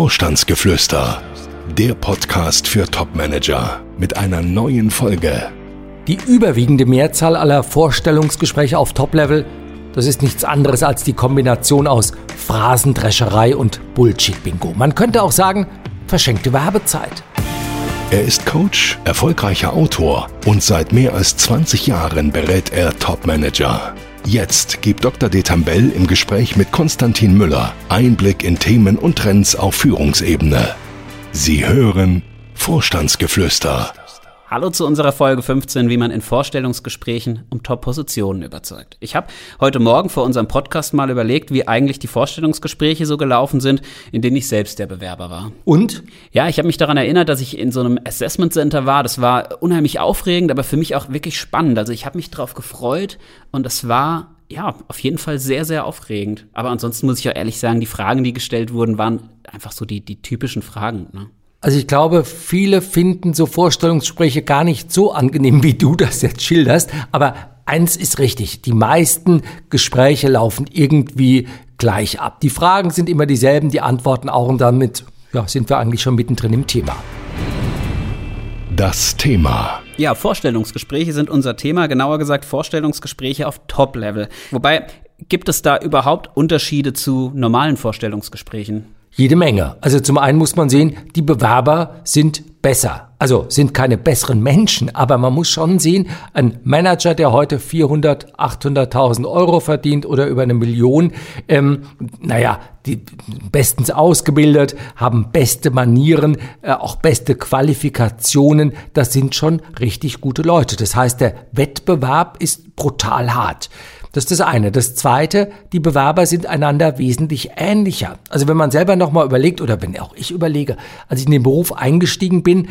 Vorstandsgeflüster, der Podcast für Topmanager mit einer neuen Folge. Die überwiegende Mehrzahl aller Vorstellungsgespräche auf Top-Level, das ist nichts anderes als die Kombination aus Phrasendrescherei und Bullshit-Bingo. Man könnte auch sagen, verschenkte Werbezeit. Er ist Coach, erfolgreicher Autor und seit mehr als 20 Jahren berät er Topmanager. Jetzt gibt Dr. Detambell im Gespräch mit Konstantin Müller Einblick in Themen und Trends auf Führungsebene. Sie hören Vorstandsgeflüster. Hallo zu unserer Folge 15, wie man in Vorstellungsgesprächen um Top-Positionen überzeugt. Ich habe heute Morgen vor unserem Podcast mal überlegt, wie eigentlich die Vorstellungsgespräche so gelaufen sind, in denen ich selbst der Bewerber war. Und? Ja, ich habe mich daran erinnert, dass ich in so einem Assessment Center war. Das war unheimlich aufregend, aber für mich auch wirklich spannend. Also ich habe mich darauf gefreut und es war ja, auf jeden Fall sehr, sehr aufregend. Aber ansonsten muss ich auch ehrlich sagen, die Fragen, die gestellt wurden, waren einfach so die, die typischen Fragen. Ne? Also ich glaube, viele finden so Vorstellungsgespräche gar nicht so angenehm, wie du das jetzt schilderst. Aber eins ist richtig, die meisten Gespräche laufen irgendwie gleich ab. Die Fragen sind immer dieselben, die Antworten auch und damit ja, sind wir eigentlich schon mittendrin im Thema. Das Thema. Ja, Vorstellungsgespräche sind unser Thema, genauer gesagt Vorstellungsgespräche auf Top-Level. Wobei, gibt es da überhaupt Unterschiede zu normalen Vorstellungsgesprächen? Jede Menge. Also zum einen muss man sehen, die Bewerber sind besser. Also sind keine besseren Menschen, aber man muss schon sehen, ein Manager, der heute 400, 800.000 Euro verdient oder über eine Million, ähm, naja, die bestens ausgebildet, haben beste Manieren, äh, auch beste Qualifikationen, das sind schon richtig gute Leute. Das heißt, der Wettbewerb ist brutal hart. Das ist das eine. Das zweite, die Bewerber sind einander wesentlich ähnlicher. Also wenn man selber nochmal überlegt, oder wenn auch ich überlege, als ich in den Beruf eingestiegen bin,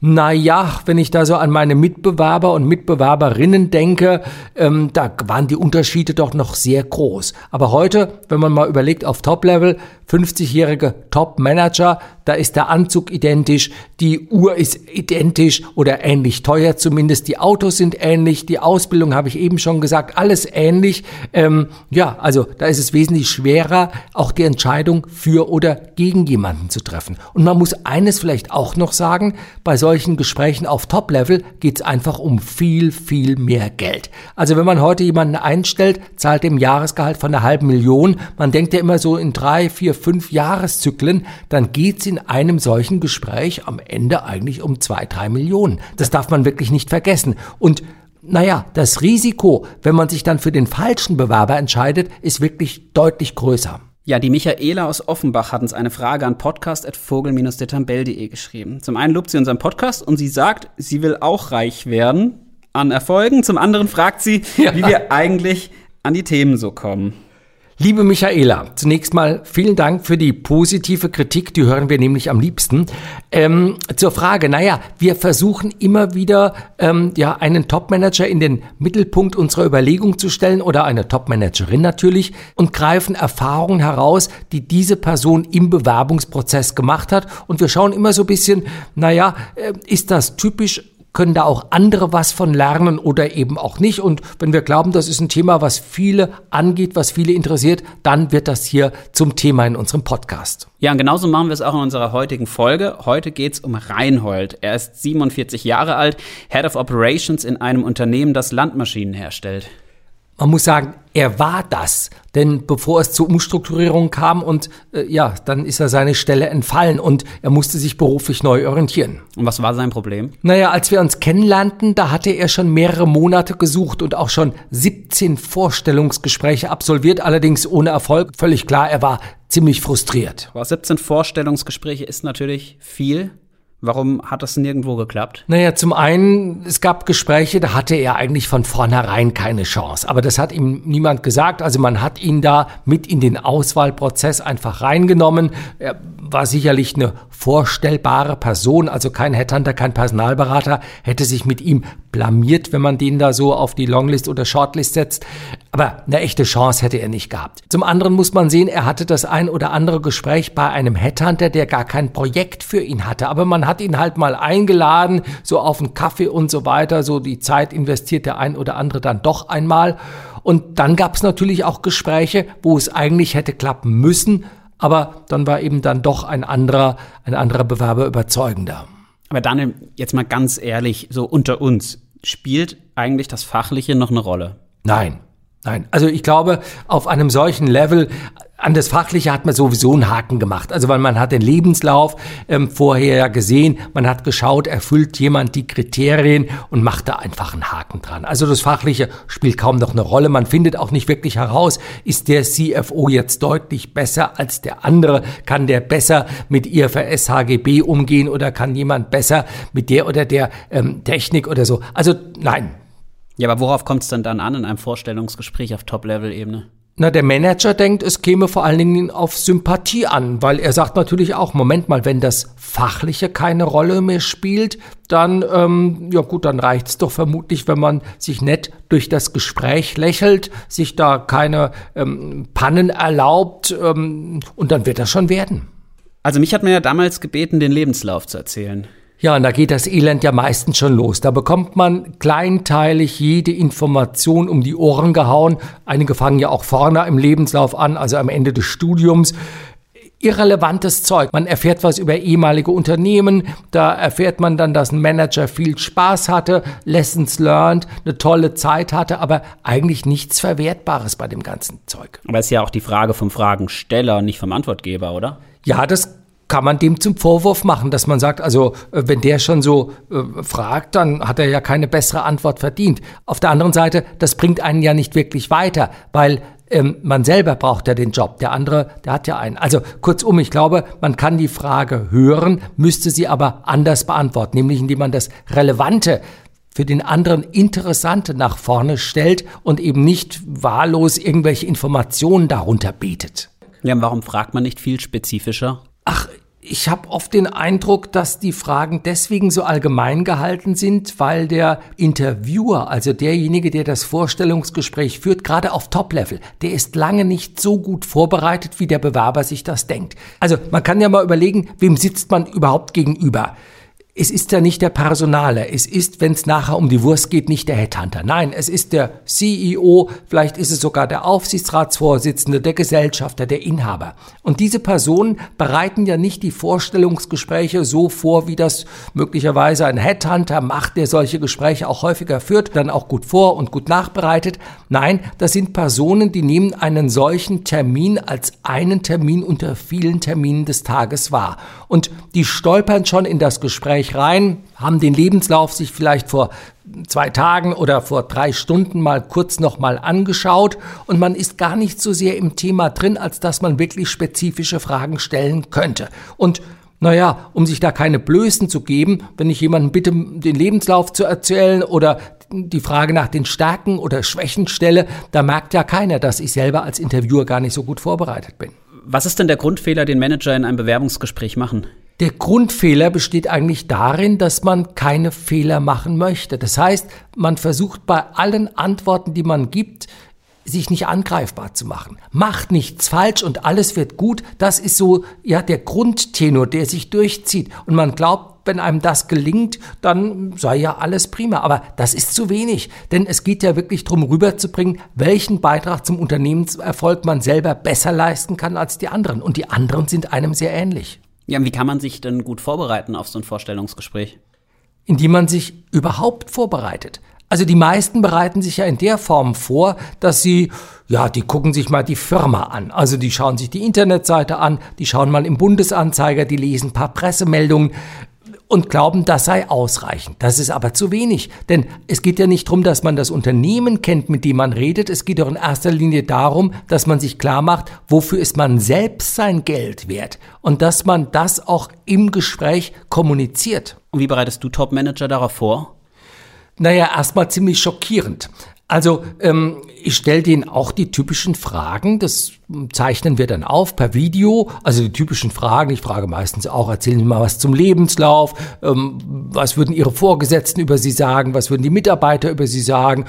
na ja, wenn ich da so an meine Mitbewerber und Mitbewerberinnen denke, ähm, da waren die Unterschiede doch noch sehr groß. Aber heute, wenn man mal überlegt auf Top-Level, 50-jährige Top-Manager, da ist der Anzug identisch, die Uhr ist identisch oder ähnlich teuer zumindest, die Autos sind ähnlich, die Ausbildung habe ich eben schon gesagt, alles ähnlich. Ähm, ja, also da ist es wesentlich schwerer, auch die Entscheidung für oder gegen jemanden zu treffen. Und man muss eines vielleicht auch noch sagen, bei so solchen Gesprächen auf Top-Level geht es einfach um viel, viel mehr Geld. Also wenn man heute jemanden einstellt, zahlt dem Jahresgehalt von einer halben Million, man denkt ja immer so in drei, vier, fünf Jahreszyklen, dann geht es in einem solchen Gespräch am Ende eigentlich um zwei, drei Millionen. Das darf man wirklich nicht vergessen. Und naja, das Risiko, wenn man sich dann für den falschen Bewerber entscheidet, ist wirklich deutlich größer. Ja, die Michaela aus Offenbach hat uns eine Frage an podcast.vogel-detambell.de geschrieben. Zum einen lobt sie unseren Podcast und sie sagt, sie will auch reich werden an Erfolgen. Zum anderen fragt sie, ja. wie wir eigentlich an die Themen so kommen. Liebe Michaela, zunächst mal vielen Dank für die positive Kritik, die hören wir nämlich am liebsten. Ähm, zur Frage, naja, wir versuchen immer wieder ähm, ja einen Topmanager in den Mittelpunkt unserer Überlegung zu stellen oder eine Topmanagerin natürlich und greifen Erfahrungen heraus, die diese Person im Bewerbungsprozess gemacht hat. Und wir schauen immer so ein bisschen, naja, äh, ist das typisch können da auch andere was von lernen oder eben auch nicht. Und wenn wir glauben, das ist ein Thema, was viele angeht, was viele interessiert, dann wird das hier zum Thema in unserem Podcast. Ja, und genauso machen wir es auch in unserer heutigen Folge. Heute geht es um Reinhold. Er ist 47 Jahre alt, Head of Operations in einem Unternehmen, das Landmaschinen herstellt. Man muss sagen, er war das. Denn bevor es zur Umstrukturierung kam und äh, ja, dann ist er seine Stelle entfallen und er musste sich beruflich neu orientieren. Und was war sein Problem? Naja, als wir uns kennenlernten, da hatte er schon mehrere Monate gesucht und auch schon 17 Vorstellungsgespräche absolviert, allerdings ohne Erfolg. Völlig klar, er war ziemlich frustriert. Aber 17 Vorstellungsgespräche ist natürlich viel. Warum hat das nirgendwo geklappt? Naja, zum einen, es gab Gespräche, da hatte er eigentlich von vornherein keine Chance. Aber das hat ihm niemand gesagt. Also man hat ihn da mit in den Auswahlprozess einfach reingenommen. Er war sicherlich eine vorstellbare Person, also kein Headhunter, kein Personalberater, hätte sich mit ihm blamiert, wenn man den da so auf die Longlist oder Shortlist setzt. Aber eine echte Chance hätte er nicht gehabt. Zum anderen muss man sehen, er hatte das ein oder andere Gespräch bei einem Headhunter, der gar kein Projekt für ihn hatte. Aber man hat ihn halt mal eingeladen, so auf einen Kaffee und so weiter. So die Zeit investiert der ein oder andere dann doch einmal. Und dann gab es natürlich auch Gespräche, wo es eigentlich hätte klappen müssen, Aber dann war eben dann doch ein anderer, ein anderer Bewerber überzeugender. Aber Daniel, jetzt mal ganz ehrlich, so unter uns, spielt eigentlich das Fachliche noch eine Rolle? Nein. Nein, also ich glaube, auf einem solchen Level, an das Fachliche hat man sowieso einen Haken gemacht. Also weil man hat den Lebenslauf ähm, vorher ja gesehen, man hat geschaut, erfüllt jemand die Kriterien und macht da einfach einen Haken dran. Also das Fachliche spielt kaum noch eine Rolle. Man findet auch nicht wirklich heraus, ist der CFO jetzt deutlich besser als der andere? Kann der besser mit IFRS HGB umgehen oder kann jemand besser mit der oder der ähm, Technik oder so? Also nein, ja, aber worauf kommt es denn dann an in einem Vorstellungsgespräch auf Top-Level-Ebene? Na, der Manager denkt, es käme vor allen Dingen auf Sympathie an, weil er sagt natürlich auch, Moment mal, wenn das Fachliche keine Rolle mehr spielt, dann, ähm, ja gut, dann reicht's doch vermutlich, wenn man sich nett durch das Gespräch lächelt, sich da keine ähm, Pannen erlaubt ähm, und dann wird das schon werden. Also mich hat man ja damals gebeten, den Lebenslauf zu erzählen. Ja, und da geht das Elend ja meistens schon los. Da bekommt man kleinteilig jede Information um die Ohren gehauen. Einige fangen ja auch vorne im Lebenslauf an, also am Ende des Studiums. Irrelevantes Zeug. Man erfährt was über ehemalige Unternehmen, da erfährt man dann, dass ein Manager viel Spaß hatte, Lessons learned, eine tolle Zeit hatte, aber eigentlich nichts Verwertbares bei dem ganzen Zeug. Aber es ist ja auch die Frage vom Fragensteller, nicht vom Antwortgeber, oder? Ja, das kann man dem zum Vorwurf machen, dass man sagt, also äh, wenn der schon so äh, fragt, dann hat er ja keine bessere Antwort verdient. Auf der anderen Seite, das bringt einen ja nicht wirklich weiter, weil ähm, man selber braucht ja den Job, der andere, der hat ja einen. Also kurzum, ich glaube, man kann die Frage hören, müsste sie aber anders beantworten, nämlich indem man das Relevante für den anderen Interessante nach vorne stellt und eben nicht wahllos irgendwelche Informationen darunter bietet. Ja, warum fragt man nicht viel spezifischer? Ach, ich habe oft den Eindruck, dass die Fragen deswegen so allgemein gehalten sind, weil der Interviewer, also derjenige, der das Vorstellungsgespräch führt, gerade auf Top-Level, der ist lange nicht so gut vorbereitet, wie der Bewerber sich das denkt. Also man kann ja mal überlegen, wem sitzt man überhaupt gegenüber es ist ja nicht der Personaler, es ist, wenn es nachher um die Wurst geht, nicht der Headhunter. Nein, es ist der CEO, vielleicht ist es sogar der Aufsichtsratsvorsitzende, der Gesellschafter, der Inhaber. Und diese Personen bereiten ja nicht die Vorstellungsgespräche so vor, wie das möglicherweise ein Headhunter macht, der solche Gespräche auch häufiger führt, dann auch gut vor und gut nachbereitet. Nein, das sind Personen, die nehmen einen solchen Termin als einen Termin unter vielen Terminen des Tages wahr. Und die stolpern schon in das Gespräch Gespräch rein, haben den Lebenslauf sich vielleicht vor zwei Tagen oder vor drei Stunden mal kurz nochmal angeschaut und man ist gar nicht so sehr im Thema drin, als dass man wirklich spezifische Fragen stellen könnte. Und naja, um sich da keine Blößen zu geben, wenn ich jemanden bitte, den Lebenslauf zu erzählen oder die Frage nach den Stärken oder Schwächen stelle, da merkt ja keiner, dass ich selber als Interviewer gar nicht so gut vorbereitet bin. Was ist denn der Grundfehler, den Manager in einem Bewerbungsgespräch machen? Der Grundfehler besteht eigentlich darin, dass man keine Fehler machen möchte. Das heißt, man versucht bei allen Antworten, die man gibt, sich nicht angreifbar zu machen. Macht nichts falsch und alles wird gut. Das ist so, ja, der Grundtenor, der sich durchzieht. Und man glaubt, wenn einem das gelingt, dann sei ja alles prima. Aber das ist zu wenig. Denn es geht ja wirklich darum, rüberzubringen, welchen Beitrag zum Unternehmenserfolg man selber besser leisten kann als die anderen. Und die anderen sind einem sehr ähnlich. Ja, wie kann man sich denn gut vorbereiten auf so ein Vorstellungsgespräch? Indem man sich überhaupt vorbereitet. Also die meisten bereiten sich ja in der Form vor, dass sie, ja, die gucken sich mal die Firma an. Also die schauen sich die Internetseite an, die schauen mal im Bundesanzeiger, die lesen ein paar Pressemeldungen, und glauben, das sei ausreichend. Das ist aber zu wenig, denn es geht ja nicht darum, dass man das Unternehmen kennt, mit dem man redet. Es geht doch in erster Linie darum, dass man sich klar macht, wofür ist man selbst sein Geld wert und dass man das auch im Gespräch kommuniziert. Und wie bereitest du Top-Manager darauf vor? Naja, erstmal ziemlich schockierend. Also ähm, ich stelle denen auch die typischen Fragen, das zeichnen wir dann auf per Video, also die typischen Fragen. Ich frage meistens auch, erzählen Sie mal was zum Lebenslauf, ähm, was würden Ihre Vorgesetzten über Sie sagen, was würden die Mitarbeiter über Sie sagen?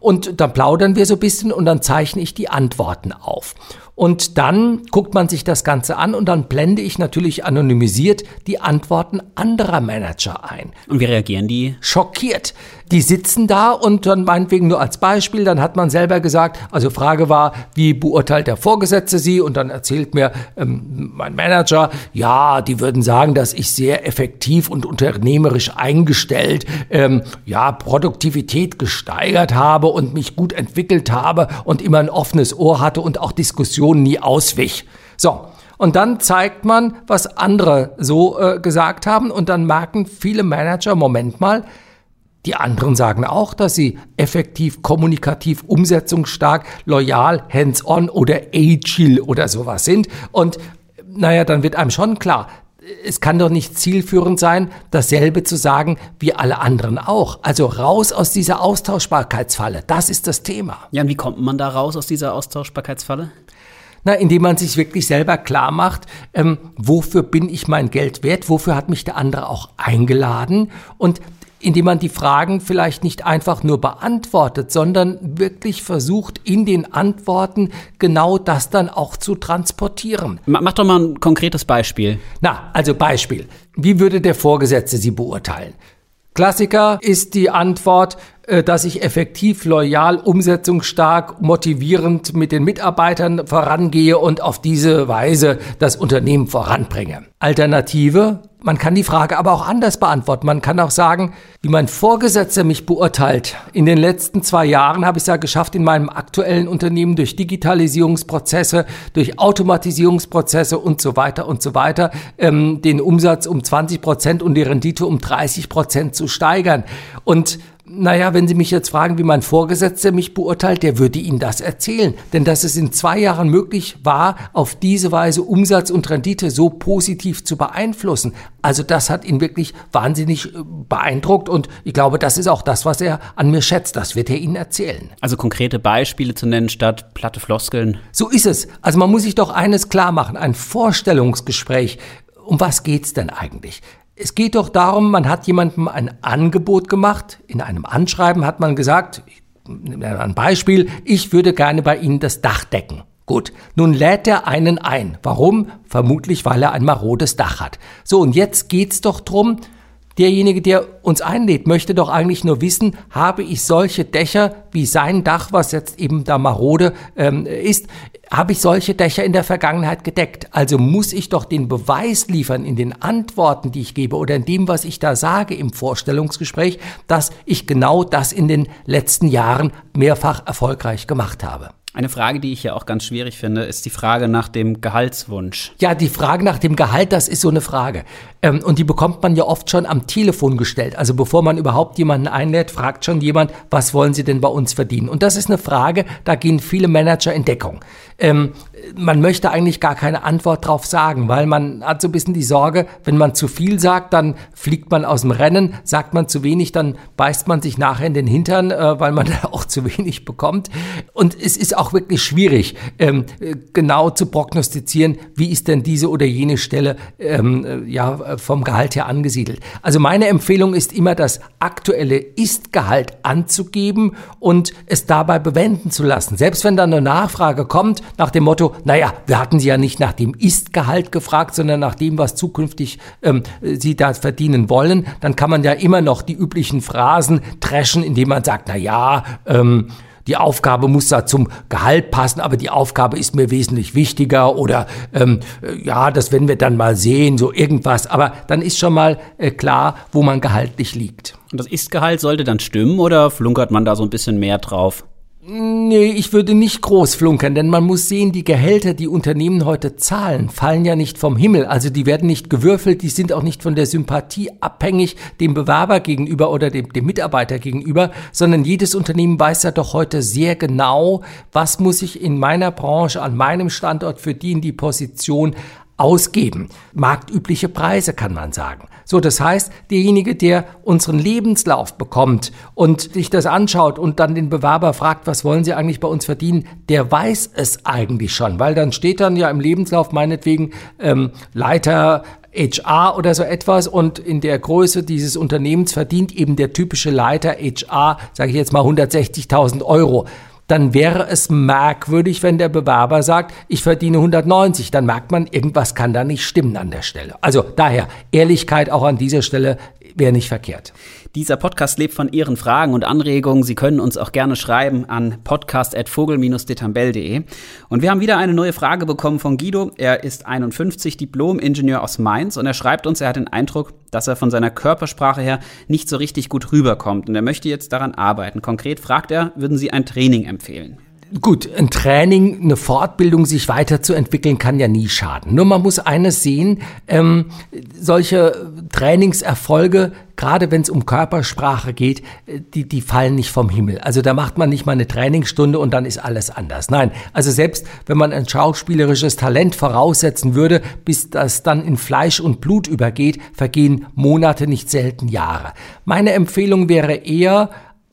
Und dann plaudern wir so ein bisschen und dann zeichne ich die Antworten auf. Und dann guckt man sich das Ganze an und dann blende ich natürlich anonymisiert die Antworten anderer Manager ein. Und wie reagieren die? Schockiert. Die sitzen da und dann meinetwegen nur als Beispiel, dann hat man selber gesagt, also Frage war, wie beurteilt der Vorgesetzte sie? Und dann erzählt mir ähm, mein Manager, ja, die würden sagen, dass ich sehr effektiv und unternehmerisch eingestellt, ähm, ja, Produktivität gesteigert habe und mich gut entwickelt habe und immer ein offenes Ohr hatte und auch Diskussionen Person nie auswich. So. Und dann zeigt man, was andere so äh, gesagt haben und dann merken viele Manager, Moment mal, die anderen sagen auch, dass sie effektiv, kommunikativ, umsetzungsstark, loyal, hands-on oder agile oder sowas sind. Und naja, dann wird einem schon klar, es kann doch nicht zielführend sein, dasselbe zu sagen wie alle anderen auch. Also raus aus dieser Austauschbarkeitsfalle. Das ist das Thema. Ja, und wie kommt man da raus aus dieser Austauschbarkeitsfalle? Na, indem man sich wirklich selber klar macht, ähm, wofür bin ich mein Geld wert, wofür hat mich der andere auch eingeladen und indem man die Fragen vielleicht nicht einfach nur beantwortet, sondern wirklich versucht, in den Antworten genau das dann auch zu transportieren. Mach doch mal ein konkretes Beispiel. Na, also Beispiel. Wie würde der Vorgesetzte Sie beurteilen? Klassiker ist die Antwort, dass ich effektiv, loyal, umsetzungsstark, motivierend mit den Mitarbeitern vorangehe und auf diese Weise das Unternehmen voranbringe. Alternative, man kann die Frage aber auch anders beantworten. Man kann auch sagen, wie mein Vorgesetzter mich beurteilt. In den letzten zwei Jahren habe ich es ja geschafft, in meinem aktuellen Unternehmen durch Digitalisierungsprozesse, durch Automatisierungsprozesse und so weiter und so weiter, ähm, den Umsatz um 20 Prozent und die Rendite um 30 Prozent zu steigern. Und naja, wenn Sie mich jetzt fragen, wie mein Vorgesetzter mich beurteilt, der würde Ihnen das erzählen. Denn dass es in zwei Jahren möglich war, auf diese Weise Umsatz und Rendite so positiv zu beeinflussen. Also das hat ihn wirklich wahnsinnig äh, beeindruckt und ich glaube, das ist auch das, was er an mir schätzt. Das wird er Ihnen erzählen. Also konkrete Beispiele zu nennen statt platte Floskeln. So ist es. Also man muss sich doch eines klar machen. Ein Vorstellungsgespräch um was geht's denn eigentlich? Es geht doch darum, man hat jemandem ein Angebot gemacht. In einem Anschreiben hat man gesagt, ein Beispiel, ich würde gerne bei Ihnen das Dach decken. Gut, nun lädt er einen ein. Warum? Vermutlich, weil er ein marodes Dach hat. So, und jetzt geht's doch drum, derjenige, der uns einlädt, möchte doch eigentlich nur wissen, habe ich solche Dächer wie sein Dach, was jetzt eben da marode ähm, ist, habe ich solche Dächer in der Vergangenheit gedeckt. Also muss ich doch den Beweis liefern in den Antworten, die ich gebe oder in dem, was ich da sage im Vorstellungsgespräch, dass ich genau das in den letzten Jahren mehrfach erfolgreich gemacht habe. Eine Frage, die ich ja auch ganz schwierig finde, ist die Frage nach dem Gehaltswunsch. Ja, die Frage nach dem Gehalt, das ist so eine Frage. Ähm, und die bekommt man ja oft schon am Telefon gestellt. Also bevor man überhaupt jemanden einlädt, fragt schon jemand, was wollen Sie denn bei uns verdienen? Und das ist eine Frage, da gehen viele Manager in Deckung. Ähm, man möchte eigentlich gar keine Antwort drauf sagen, weil man hat so ein bisschen die Sorge, wenn man zu viel sagt, dann fliegt man aus dem Rennen, sagt man zu wenig, dann beißt man sich nachher in den Hintern, äh, weil man auch zu wenig bekommt. Und es ist auch wirklich schwierig, ähm, genau zu prognostizieren, wie ist denn diese oder jene Stelle ähm, äh, ja, vom Gehalt her angesiedelt. Also meine Empfehlung ist immer, das aktuelle Ist-Gehalt anzugeben und es dabei bewenden zu lassen. Selbst wenn dann eine Nachfrage kommt nach dem Motto, naja, wir hatten Sie ja nicht nach dem Ist-Gehalt gefragt, sondern nach dem, was zukünftig ähm, Sie da verdienen wollen, dann kann man ja immer noch die üblichen Phrasen dreschen, indem man sagt, na ja, ähm, die Aufgabe muss da zum Gehalt passen, aber die Aufgabe ist mir wesentlich wichtiger oder ähm, äh, ja, das werden wir dann mal sehen, so irgendwas. Aber dann ist schon mal äh, klar, wo man gehaltlich liegt. Und das Ist-Gehalt sollte dann stimmen oder flunkert man da so ein bisschen mehr drauf? Nee, ich würde nicht groß flunkern, denn man muss sehen, die Gehälter, die Unternehmen heute zahlen, fallen ja nicht vom Himmel. Also die werden nicht gewürfelt, die sind auch nicht von der Sympathie abhängig dem Bewerber gegenüber oder dem, dem Mitarbeiter gegenüber, sondern jedes Unternehmen weiß ja doch heute sehr genau, was muss ich in meiner Branche, an meinem Standort für die in die Position ausgeben. Marktübliche Preise kann man sagen. So, das heißt, derjenige, der unseren Lebenslauf bekommt und sich das anschaut und dann den Bewerber fragt, was wollen Sie eigentlich bei uns verdienen, der weiß es eigentlich schon, weil dann steht dann ja im Lebenslauf meinetwegen ähm, Leiter HR oder so etwas und in der Größe dieses Unternehmens verdient eben der typische Leiter HR, sage ich jetzt mal 160.000 Euro dann wäre es merkwürdig, wenn der Bewerber sagt, ich verdiene 190. Dann merkt man, irgendwas kann da nicht stimmen an der Stelle. Also daher, Ehrlichkeit auch an dieser Stelle wäre nicht verkehrt. Dieser Podcast lebt von Ihren Fragen und Anregungen. Sie können uns auch gerne schreiben an podcast.vogel-detambell.de. Und wir haben wieder eine neue Frage bekommen von Guido. Er ist 51, Diplom-Ingenieur aus Mainz und er schreibt uns, er hat den Eindruck, dass er von seiner Körpersprache her nicht so richtig gut rüberkommt und er möchte jetzt daran arbeiten. Konkret fragt er, würden Sie ein Training empfehlen? Gut, ein Training, eine Fortbildung, sich weiterzuentwickeln, kann ja nie schaden. Nur man muss eines sehen, ähm, solche Trainingserfolge, gerade wenn es um Körpersprache geht, äh, die, die fallen nicht vom Himmel. Also da macht man nicht mal eine Trainingsstunde und dann ist alles anders. Nein, also selbst wenn man ein schauspielerisches Talent voraussetzen würde, bis das dann in Fleisch und Blut übergeht, vergehen Monate, nicht selten Jahre. Meine Empfehlung wäre eher,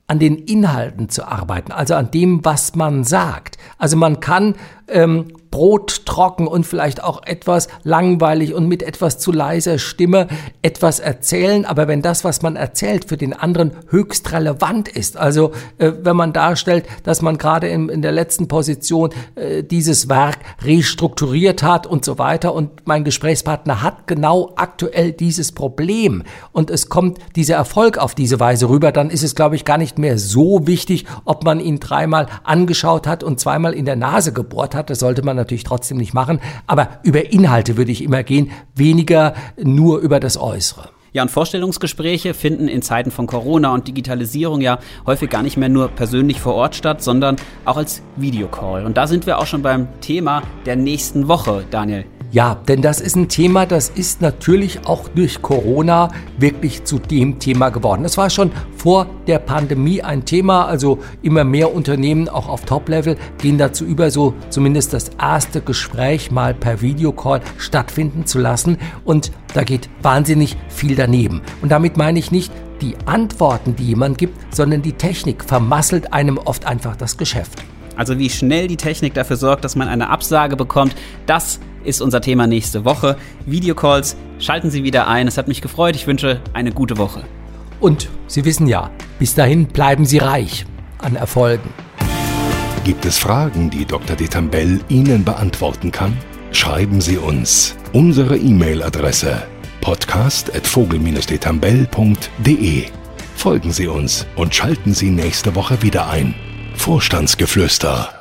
an den Inhalten zu arbeiten, also an dem, was man sagt. Also man kann ähm, Brot trocken und vielleicht auch etwas langweilig und mit etwas zu leiser Stimme etwas erzählen. Aber wenn das, was man erzählt, für den anderen höchst relevant ist, also äh, wenn man darstellt, dass man gerade in, in der letzten Position äh, dieses Werk restrukturiert hat und so weiter und mein Gesprächspartner hat genau aktuell dieses Problem und es kommt dieser Erfolg auf diese Weise rüber, dann ist es, glaube ich, gar nicht mehr so wichtig, ob man ihn dreimal angeschaut hat und zweimal in der Nase gebohrt hat. Das sollte man natürlich trotzdem nicht machen. Aber über Inhalte würde ich immer gehen, weniger nur über das Äußere. Ja, und Vorstellungsgespräche finden in Zeiten von Corona und Digitalisierung ja häufig gar nicht mehr nur persönlich vor Ort statt, sondern auch als Videocall. Und da sind wir auch schon beim Thema der nächsten Woche, Daniel. Ja, denn das ist ein Thema, das ist natürlich auch durch Corona wirklich zu dem Thema geworden. Das war schon vor der Pandemie ein Thema, also immer mehr Unternehmen auch auf Top-Level gehen dazu über, so zumindest das erste Gespräch mal per Videocall stattfinden zu lassen und da geht wahnsinnig viel daneben. Und damit meine ich nicht die Antworten, die jemand gibt, sondern die Technik vermasselt einem oft einfach das Geschäft. Also wie schnell die Technik dafür sorgt, dass man eine Absage bekommt, das ist unser Thema nächste Woche. Videocalls, schalten Sie wieder ein. Es hat mich gefreut. Ich wünsche eine gute Woche. Und Sie wissen ja, bis dahin bleiben Sie reich an Erfolgen. Gibt es Fragen, die Dr. Detambell Ihnen beantworten kann? Schreiben Sie uns. Unsere E-Mail-Adresse podcast.vogel-detambell.de Folgen Sie uns und schalten Sie nächste Woche wieder ein. Vorstandsgeflüster